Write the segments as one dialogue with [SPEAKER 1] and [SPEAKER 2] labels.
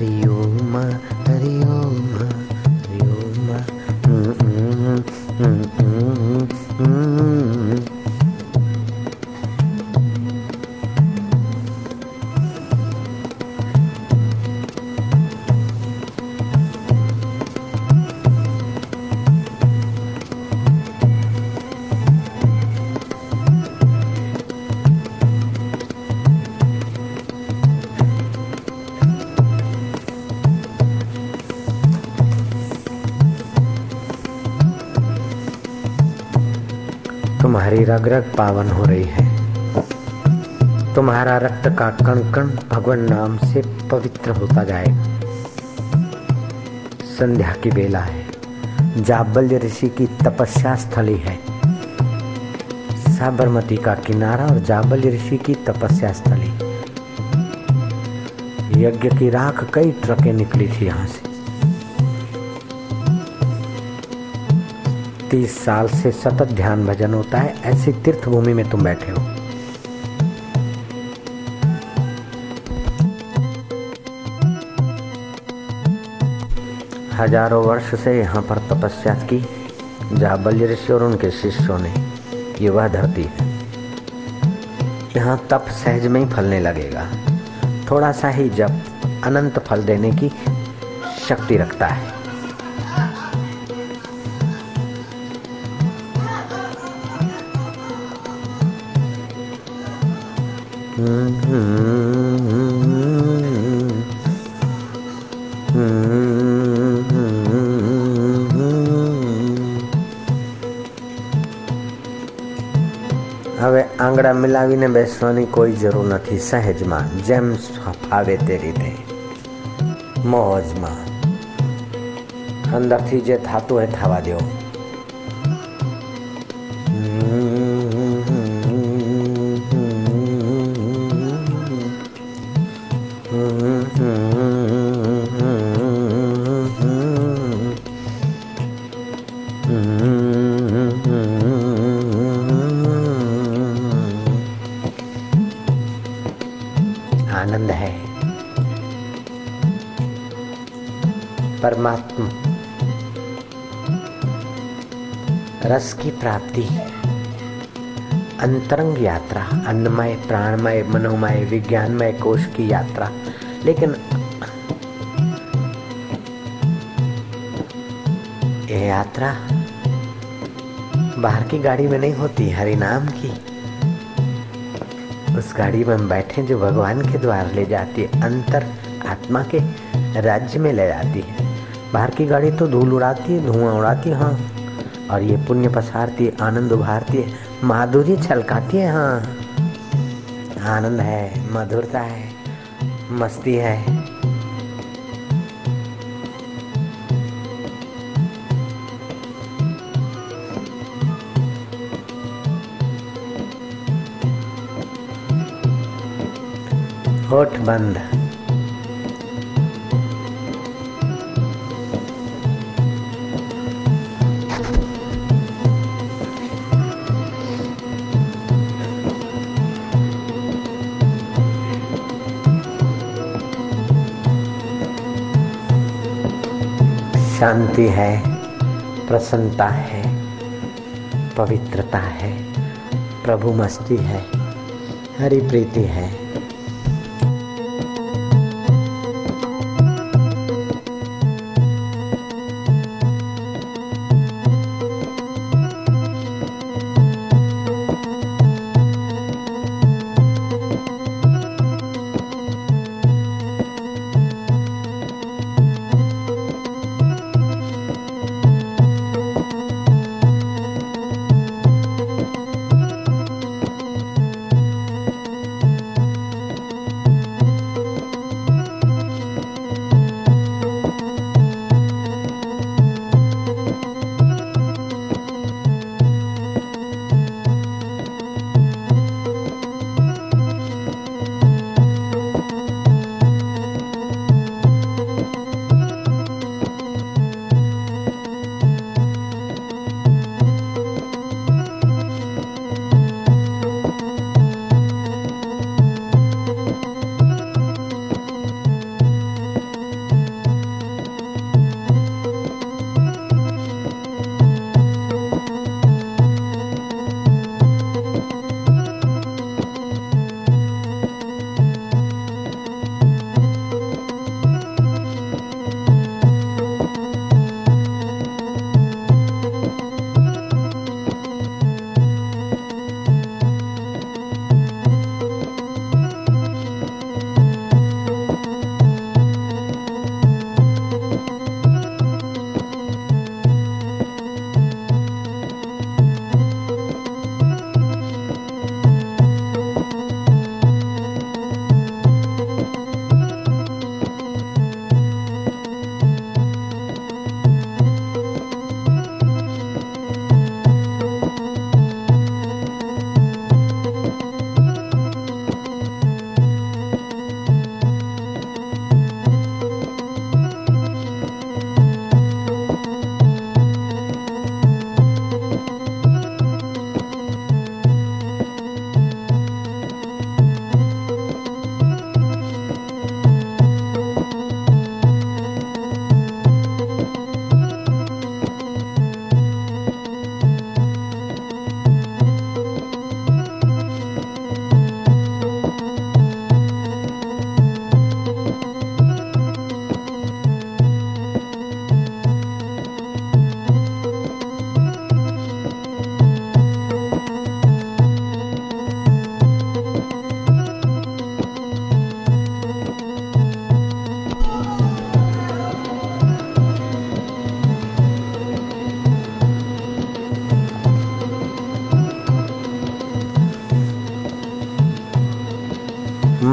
[SPEAKER 1] हरि रग रग पावन हो रही है। तुम्हारा रक्त का कण कण भगवान नाम से पवित्र होता जाएगा। संध्या की बेला है। जाबल्य ऋषि की तपस्या स्थली है। साबरमती का किनारा और जाबल्य ऋषि की तपस्या स्थली। यज्ञ की राख कई ट्रकें निकली थी यहाँ से। तीस साल से सतत ध्यान भजन होता है, ऐसी तीर्थ भूमि में तुम बैठे हो। हज़ारों वर्ष से यहाँ पर तपस्या की, जाबल्य ऋषि और उनके शिष्यों ने, ये वह धरती है। यहाँ तप सहज में ही फलने लगेगा। थोड़ा सा ही जब अनंत फल देने की शक्ति रखता है। આંગળા મિલાવીને બેસવાની કોઈ જરૂર નથી. સહેજમાં જેમ ફાવે તે રીતે. મોજમાં. અંદરથી જે થતું હોય થવા દો की प्राप्ति। अंतरंग यात्रा, अन्नमय, प्राणमय, मनोमय, विज्ञानमय कोश की यात्रा। लेकिन ये यात्रा बाहर की गाड़ी में नहीं होती, हरि नाम की। उस गाड़ी में हम बैठे जो भगवान के द्वार ले जाती है, अंतर आत्मा के राज्य में ले जाती है। बाहर की गाड़ी तो धूल उड़ाती है, धुआँ उड़ाती है हाँ। और ये पुण्य पसारती है, आनंद उभारती है, माधुरी छलकाती है हाँ। आनंद है, मधुरता है, मस्ती है। होठ बंद। शांति है प्रसन्नता है पवित्रता है प्रभु मस्ती है हरि प्रीति है।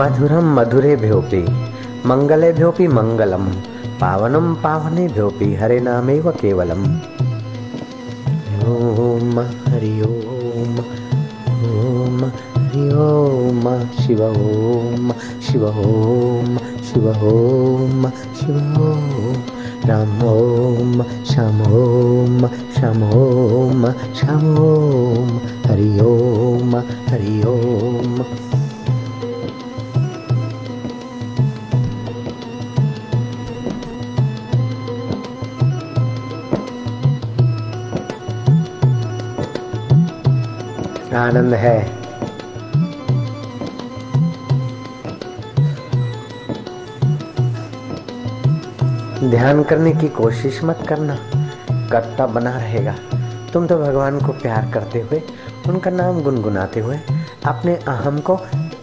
[SPEAKER 1] माधुरम मधुरे भ्योपि मङ्गलेभ्योऽपि मङ्गलं पावनं पावनेभ्योऽपि हरिनामेव केवलम्। ॐ हरि ओम, ॐ हरि ओम, शिव ॐ शिव ॐ शिव ॐ शिव ॐ राम ॐ शम ॐ शम ॐ शम ॐ हरि ओम हरि ओम। आनंद है। ध्यान करने की कोशिश मत करना। करता बना रहेगा। तुम तो भगवान को प्यार करते हुए, उनका नाम गुनगुनाते हुए, अपने अहम को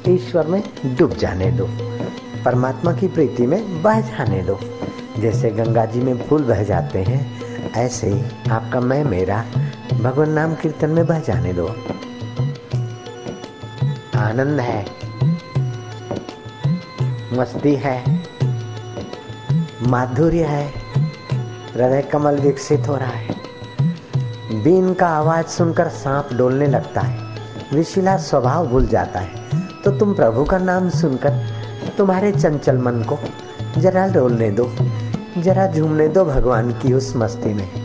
[SPEAKER 1] ईश्वर में डूब जाने दो। परमात्मा की प्रीति में बह जाने दो। जैसे गंगा जी में फूल बह जाते हैं, ऐसे ही आपका मैं मेरा भगवान नाम कीर्तन में बह जाने दो। आनंद है। मस्ती है। माधुर्य है। हृदय कमल विकसित हो रहा है। बीन का आवाज़ सुनकर सांप डोलने लगता है। विशिला स्वभाव भूल जाता है। तो तुम प्रभु का नाम सुनकर तुम्हारे चंचल मन को जरा डोलने दो। जरा झूमने दो भगवान की उस मस्ती में।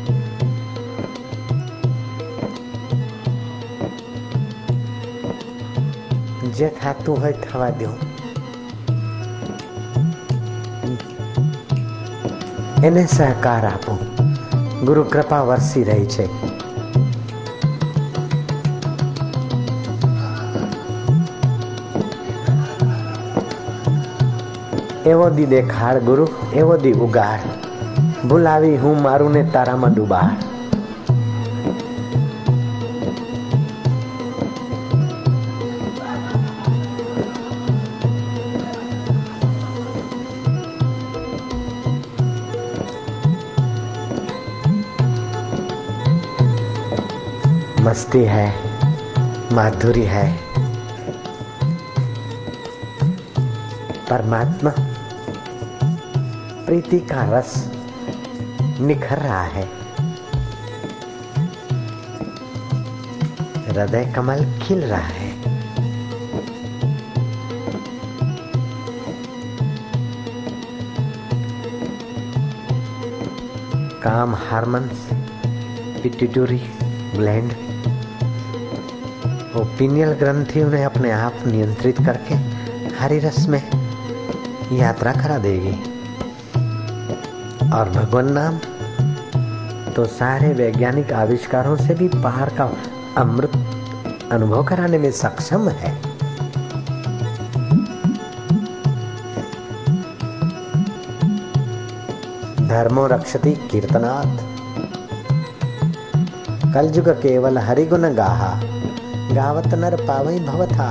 [SPEAKER 1] જે થતું હોય થવા દો. એને સહકાર આપો. ગુરુ કૃપા વરસી રહી છે. એવો દી દેખાડ ગુરુ, એવો દી ઉગાડ. ભૂલાવી હું મારું ને તારામાં ડૂબાડ. मस्ती है, माधुरी है। परमात्मा प्रीति का रस निखर रहा है। हृदय कमल खिल रहा है। काम हारमोन्स पिट्यूटरी ग्लैंड वो पिनियल ग्रंथि उन्हें अपने आप नियंत्रित करके हरि रस में यात्रा करा देगी। और भगवान नाम तो सारे वैज्ञानिक आविष्कारों से भी बाहर का अमृत अनुभव कराने में सक्षम है। धर्मो रक्षति कीर्तनाथ कलयुग केवल हरिगुण गाहा। गावत नर पावई भवथा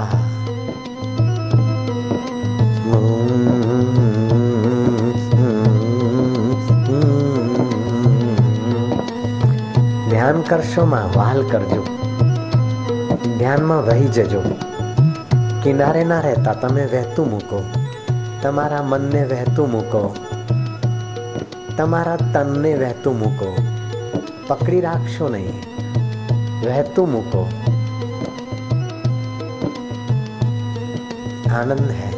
[SPEAKER 1] ધ્યાન કરશોમાં વહાલ કરજો ધ્યાનમાં વહી જજો કિનારે ના રહેતા તમે વહેતું મૂકો તમારા મનને વહેતું મૂકો તમારા તનને વહેતું મૂકો પકડી રાખશો નહીં વહેતું મૂકો आनंद है।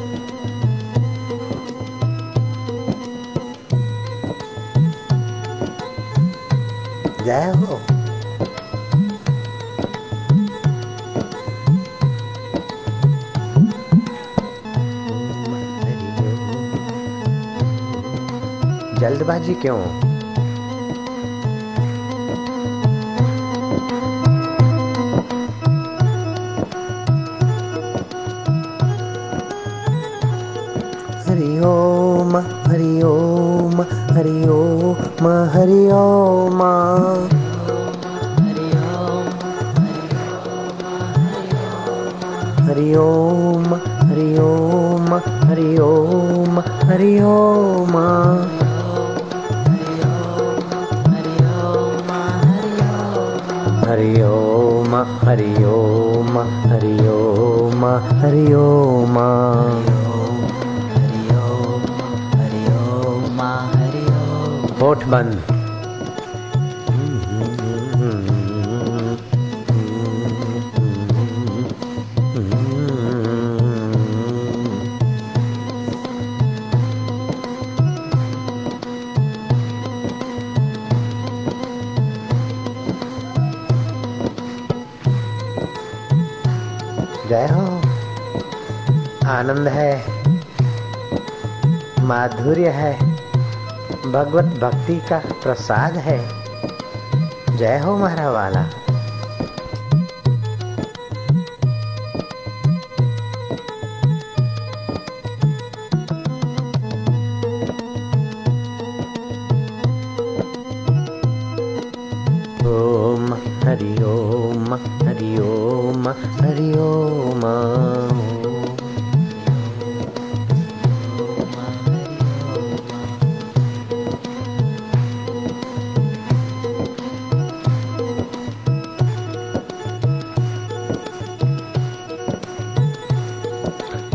[SPEAKER 1] जय हो। जल्दबाजी क्यों? हरि ओम हरि ओम हरि ओम हरि ओम हरि ओम हरि ओम हरि ओम हरि ओम हरि ओम हरि ओम होठ बंद। हो। आनंद है। माधुर्य है। भगवत भक्ति का प्रसाद है। जय हो महारा वाला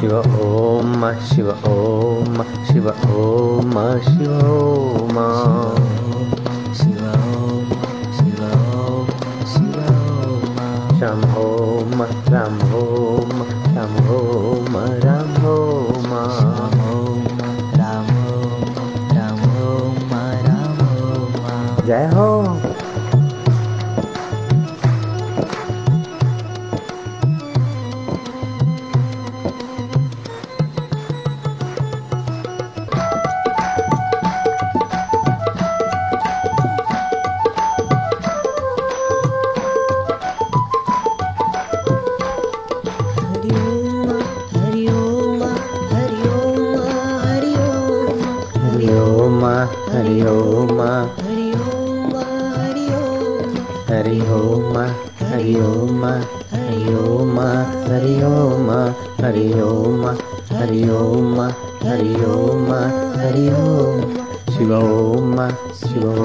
[SPEAKER 1] शिव ॐ शिव ॐ शिव ॐ शिव ॐ शिव शिव शिव ॐ राम ॐ राम ॐ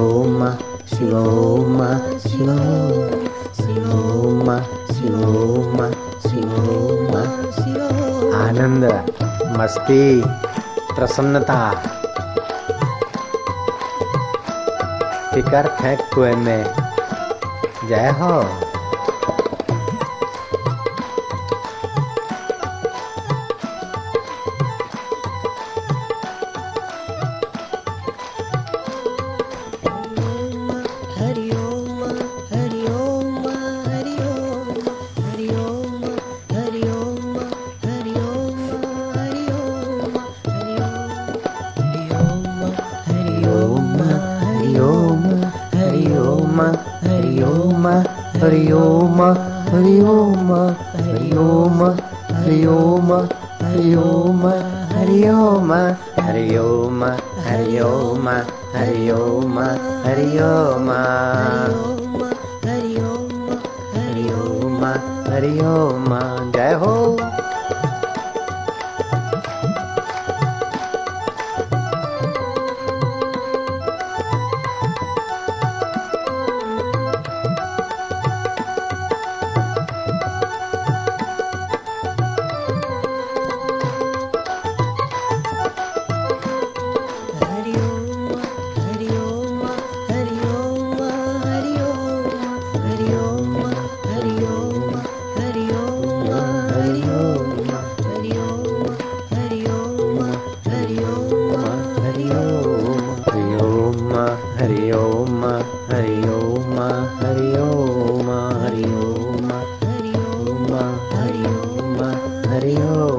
[SPEAKER 1] Shivoma, Shivoma, Shivoma, Shivoma, Shivoma, Shivoma, आनंद मस्ती प्रसन्नता फिकर फेंक कुएँ में जय हो
[SPEAKER 2] हरि ओम हरि ओम हरि ओम हरि ओम हरि ओम हरि ओम
[SPEAKER 1] जय हो।
[SPEAKER 2] हरिओम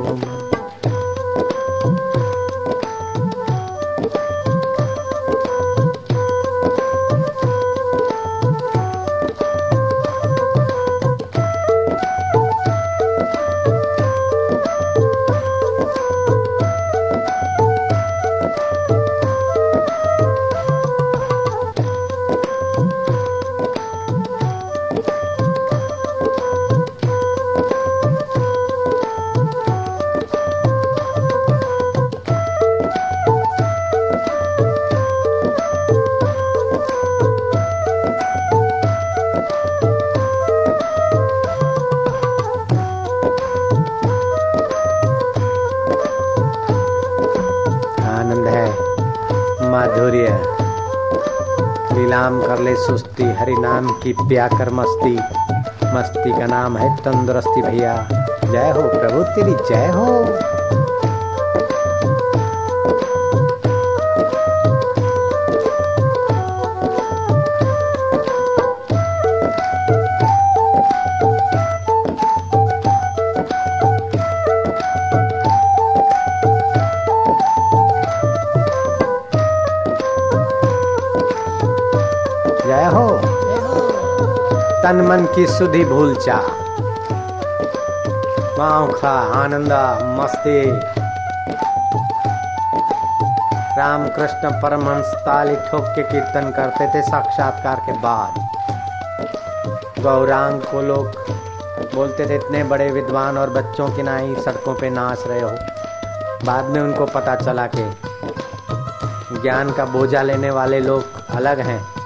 [SPEAKER 2] हरि
[SPEAKER 1] नाम की प्या कर मस्ती मस्ती का नाम है तंदुरुस्ती भैया। जय हो प्रभु, तेरी जय हो। मन की सुधि भूल चा खा आनंदा मस्ती। राम कृष्ण परमहंस ताली ठोक के कीर्तन करते थे साक्षात्कार के बाद। गौरांग को लोग बोलते थे, इतने बड़े विद्वान और बच्चों की नाई सड़कों पे नाच रहे हो। बाद में उनको पता चला कि ज्ञान का बोझा लेने वाले लोग अलग हैं।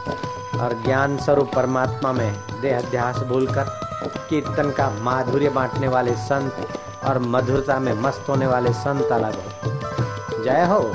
[SPEAKER 1] और ज्ञान स्वरूप परमात्मा में देह भूलकर कीर्तन का माधुर्य बांटने वाले संत और मधुरता में मस्त होने वाले संत अलग हो। जय हो।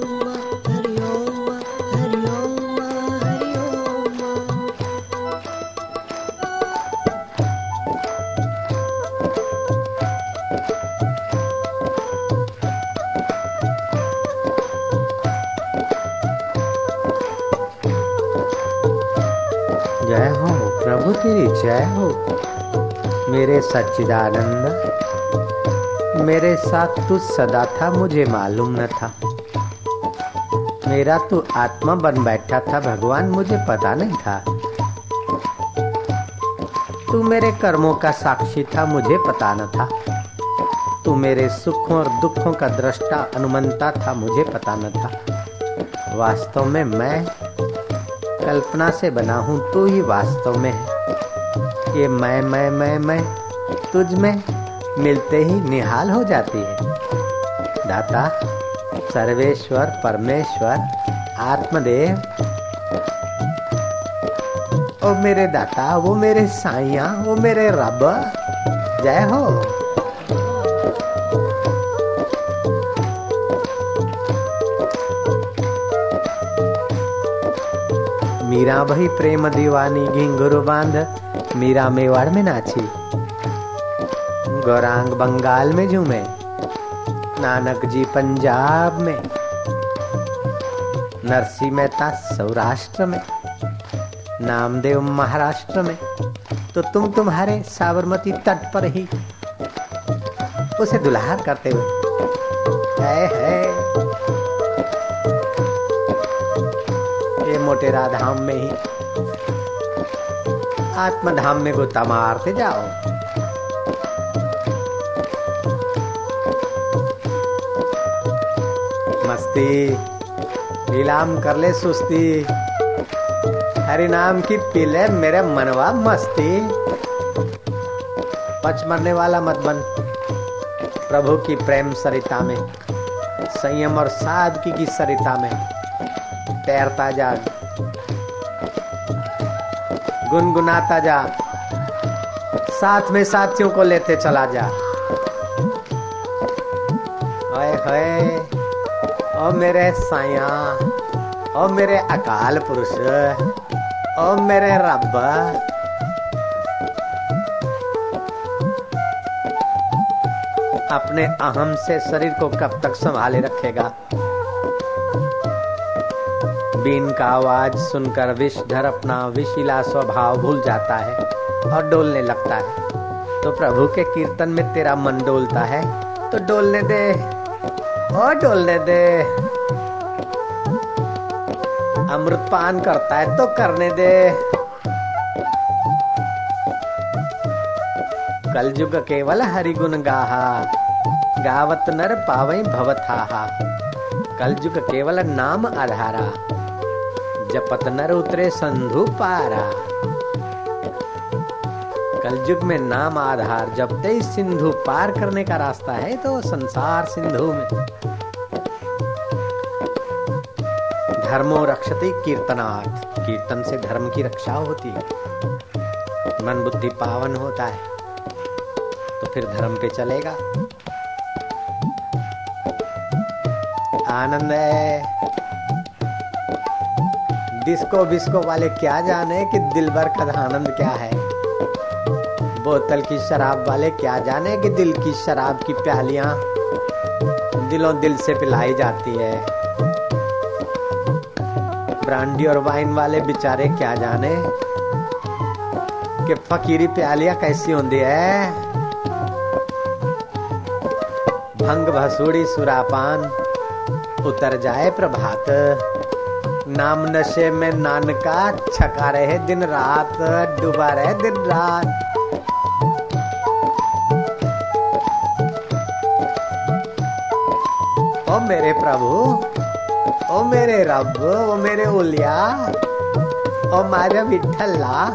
[SPEAKER 1] जय हो। मेरे सच्चिदानंद, मेरे साथ तू सदा था, मुझे मालूम न था। मेरा तू आत्मा बन बैठा था, भगवान मुझे पता नहीं था। तू मेरे कर्मों का साक्षी था, मुझे पता न था। तू मेरे सुखों और दुखों का दृष्टा, अनुमंता था, मुझे पता न था। वास्तव में मैं कल्पना से बना हूँ, तू ही वास्तव में है। ये मैं मैं मैं मैं तुझ में मिलते ही निहाल हो जाती है। दाता, सर्वेश्वर, परमेश्वर, आत्मदेव। ओ मेरे दाता वो मेरे साइया वो मेरे रब, जय हो। मीरा भई प्रेम दीवानी घिंगुरु बाँध मीरा मेवाड़ में नाची। गौरांग बंगाल में झूमे। नानक जी पंजाब में। नरसी मेहता सौराष्ट्र में। नामदेव महाराष्ट्र में। तो तुम तुम्हारे साबरमती तट पर ही। उसे दुल्हा करते हुए। है है। ये मोटेरा धाम में ही आत्मधाम में गोता मारते जाओ। मस्ती नीलाम कर ले सुस्ती। हरि नाम की पीले मेरे मनवा मस्ती। पच मरने वाला मत बन, प्रभु की प्रेम सरिता में, संयम और सादगी की सरिता में, तैरता जा गुनगुनाता जा। साथ में साथियों को लेते चला जा। हाय ओ मेरे साया ओ मेरे अकाल पुरुष, ओ मेरे रब। अपने अहम से शरीर को कब तक संभाले रखेगा? बीन का आवाज़ सुनकर विषधर अपना विशिला स्वभाव भूल जाता है और डोलने लगता है। तो प्रभु के कीर्तन में तेरा मन डोलता है तो डोलने दे, और डोलने दे। अमृत पान करता है तो करने दे। कलयुग केवल हरिगुण गाहा, गावत नर पावई भवथाहा। कलयुग केवल नाम आधारा जपत नर उतरे संधु पारा। कलयुग में नाम आधार जब ते सिंधु पार करने का रास्ता है तो संसार सिंधु में। धर्मो रक्षति कीर्तनार्थ कीर्तन से धर्म की रक्षा होती है। मन बुद्धि पावन होता है। तो फिर धर्म पे चलेगा। आनंद है। डिस्को बिस्को वाले क्या जाने कि दिल भर का आनंद क्या है? बोतल की शराब वाले क्या जाने कि दिल की शराब की प्यालियाँ दिलों दिल से पिलाई जाती है? ब्रांडी और वाइन वाले बेचारे क्या जाने कि फकीरी प्यालियाँ कैसी होती है भंग भसूड़ी सुरापान उतर जाए प्रभात। नाम नशे में नानका छका रहे दिन रात, डूबा रहे दिन रात। ओ मेरे प्रभु, ओ मेरे रब, ओ मेरे उलिया, ओ मारे विठल्ला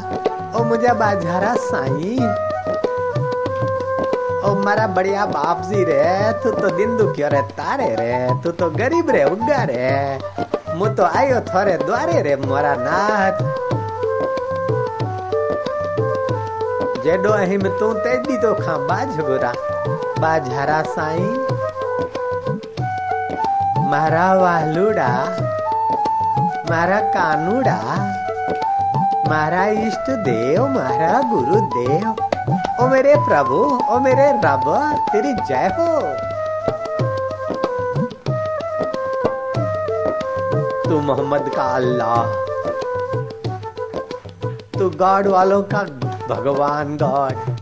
[SPEAKER 1] ओ मुझे बाजारा साई। ओ मारा बढ़िया बाप जी रे, तू तो दिन दुखियो रे, तारे रे, तू तो गरीब रे उगा रे। मु तो आयो थोरे द्वारे रे मोरा नाथ जेडो अहिम तू तेडी तो खा बाज गुरा बाजारा साई મારા વાલુડા મારા કાનુડા મારા ઈષ્ટ દેવ મારા गुरुदेव ओ मेरे प्रभु ओ मेरे रब तेरी जय हो तू मोहम्मद का अल्लाह। तू गॉड वालों का भगवान गॉड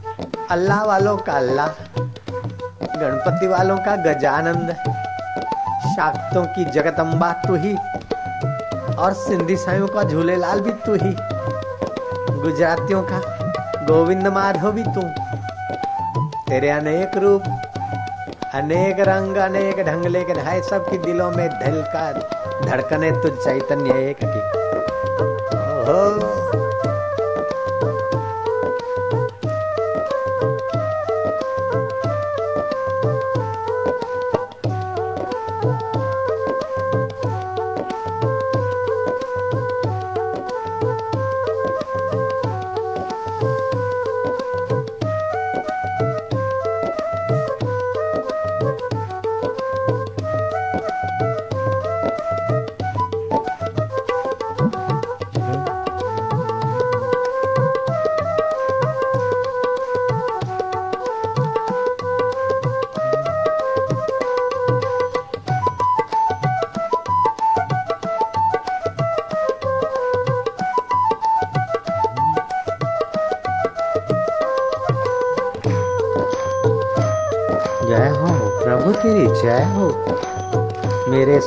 [SPEAKER 1] अल्लाह वालों का अल्लाह। गणपति वालों का गजानंद। शाक्तों की जगदम्बा तू ही। और सिंधी साइयों का झूलेलाल भी तू ही। गुजरातियों का गोविंद माधव भी तू। तेरे अनेक रूप, अनेक रंग, अनेक ढंग लेकिन है सबकी दिलों में दिल का धड़कने तुझ चैतन्य एक की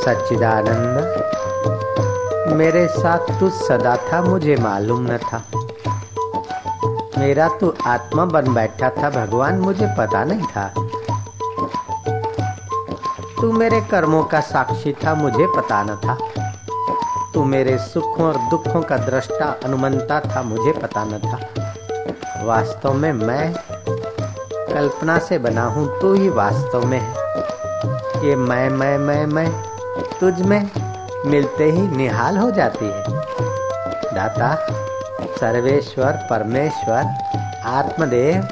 [SPEAKER 1] सच्चिदानंद। मेरे साथ तू सदा था, मुझे मालूम न था। मेरा तू आत्मा बन बैठा था, भगवान मुझे पता नहीं था। तू मेरे कर्मों का साक्षी था, मुझे पता न था। तू मेरे सुखों और दुखों का दृष्टा, अनुमंता था, मुझे पता न था। वास्तव में मैं कल्पना से बना हूँ, तू ही वास्तव में है। ये मैं मैं मैं मैं तुझ में मिलते ही निहाल हो जाती है। दाता, सर्वेश्वर, परमेश्वर, आत्मदेव।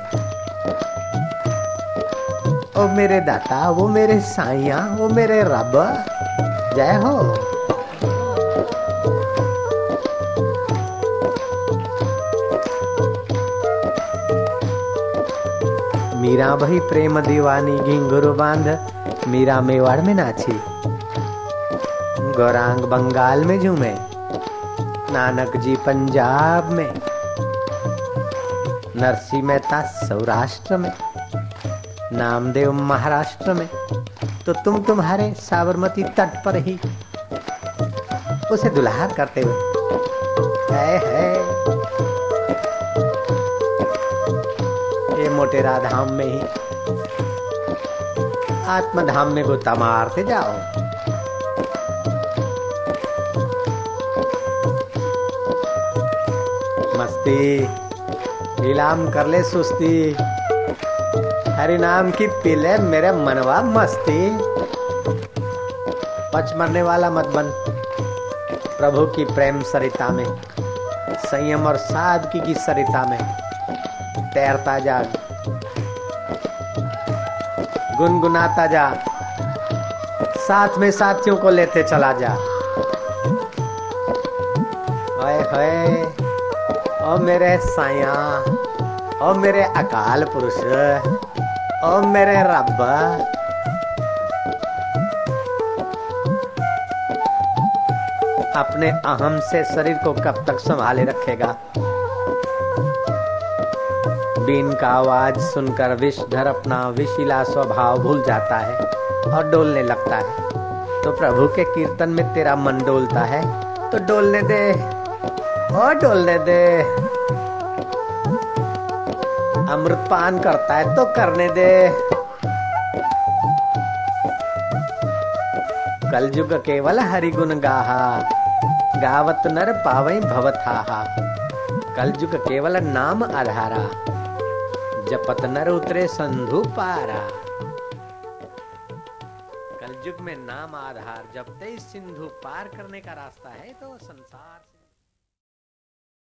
[SPEAKER 1] ओ मेरे दाता, वो मेरे साइया वो मेरे रब। जय हो। मीरा भई प्रेम दीवानी घिंगुरु बाँध। मीरा मेवाड़ में नाची। गौरांग बंगाल में झूमे। नानक जी पंजाब में। नरसी मेहता सौराष्ट्र में। नामदेव महाराष्ट्र में। तो तुम तुम्हारे साबरमती तट पर ही उसे दुल्हा करते हुए। है है। ये मोटेरा धाम में ही। आत्मधाम में गोता मारते जाओ। मस्ती नीलाम कर ले सुस्ती। हरि नाम की पीले मेरे मनवा मस्ती। पच मरने वाला मत बन। प्रभु की प्रेम सरिता में, संयम और सादगी की सरिता में। तैरता जा। गुनगुनाता जा। साथ में साथियों को लेते चला जा। हाय हाय। ओ मेरे साया ओ मेरे अकाल पुरुष, ओ मेरे रब। अपने अहम से शरीर को कब तक संभाले रखेगा? बीन का आवाज़ सुनकर विषधर अपना विशिला स्वभाव भूल जाता है और डोलने लगता है। तो प्रभु के कीर्तन में तेरा मन डोलता है तो डोलने दे। और डोलने दे। अमृत पान करता है तो करने दे। कलयुग केवल हरिगुण गाहा, गावत नर पावई भवथाहा। कलयुग केवल नाम आधारा, जपत नर उतरे संधु पारा। कलयुग में नाम आधार, जब ते सिंधु पार करने का रास्ता है तो संसार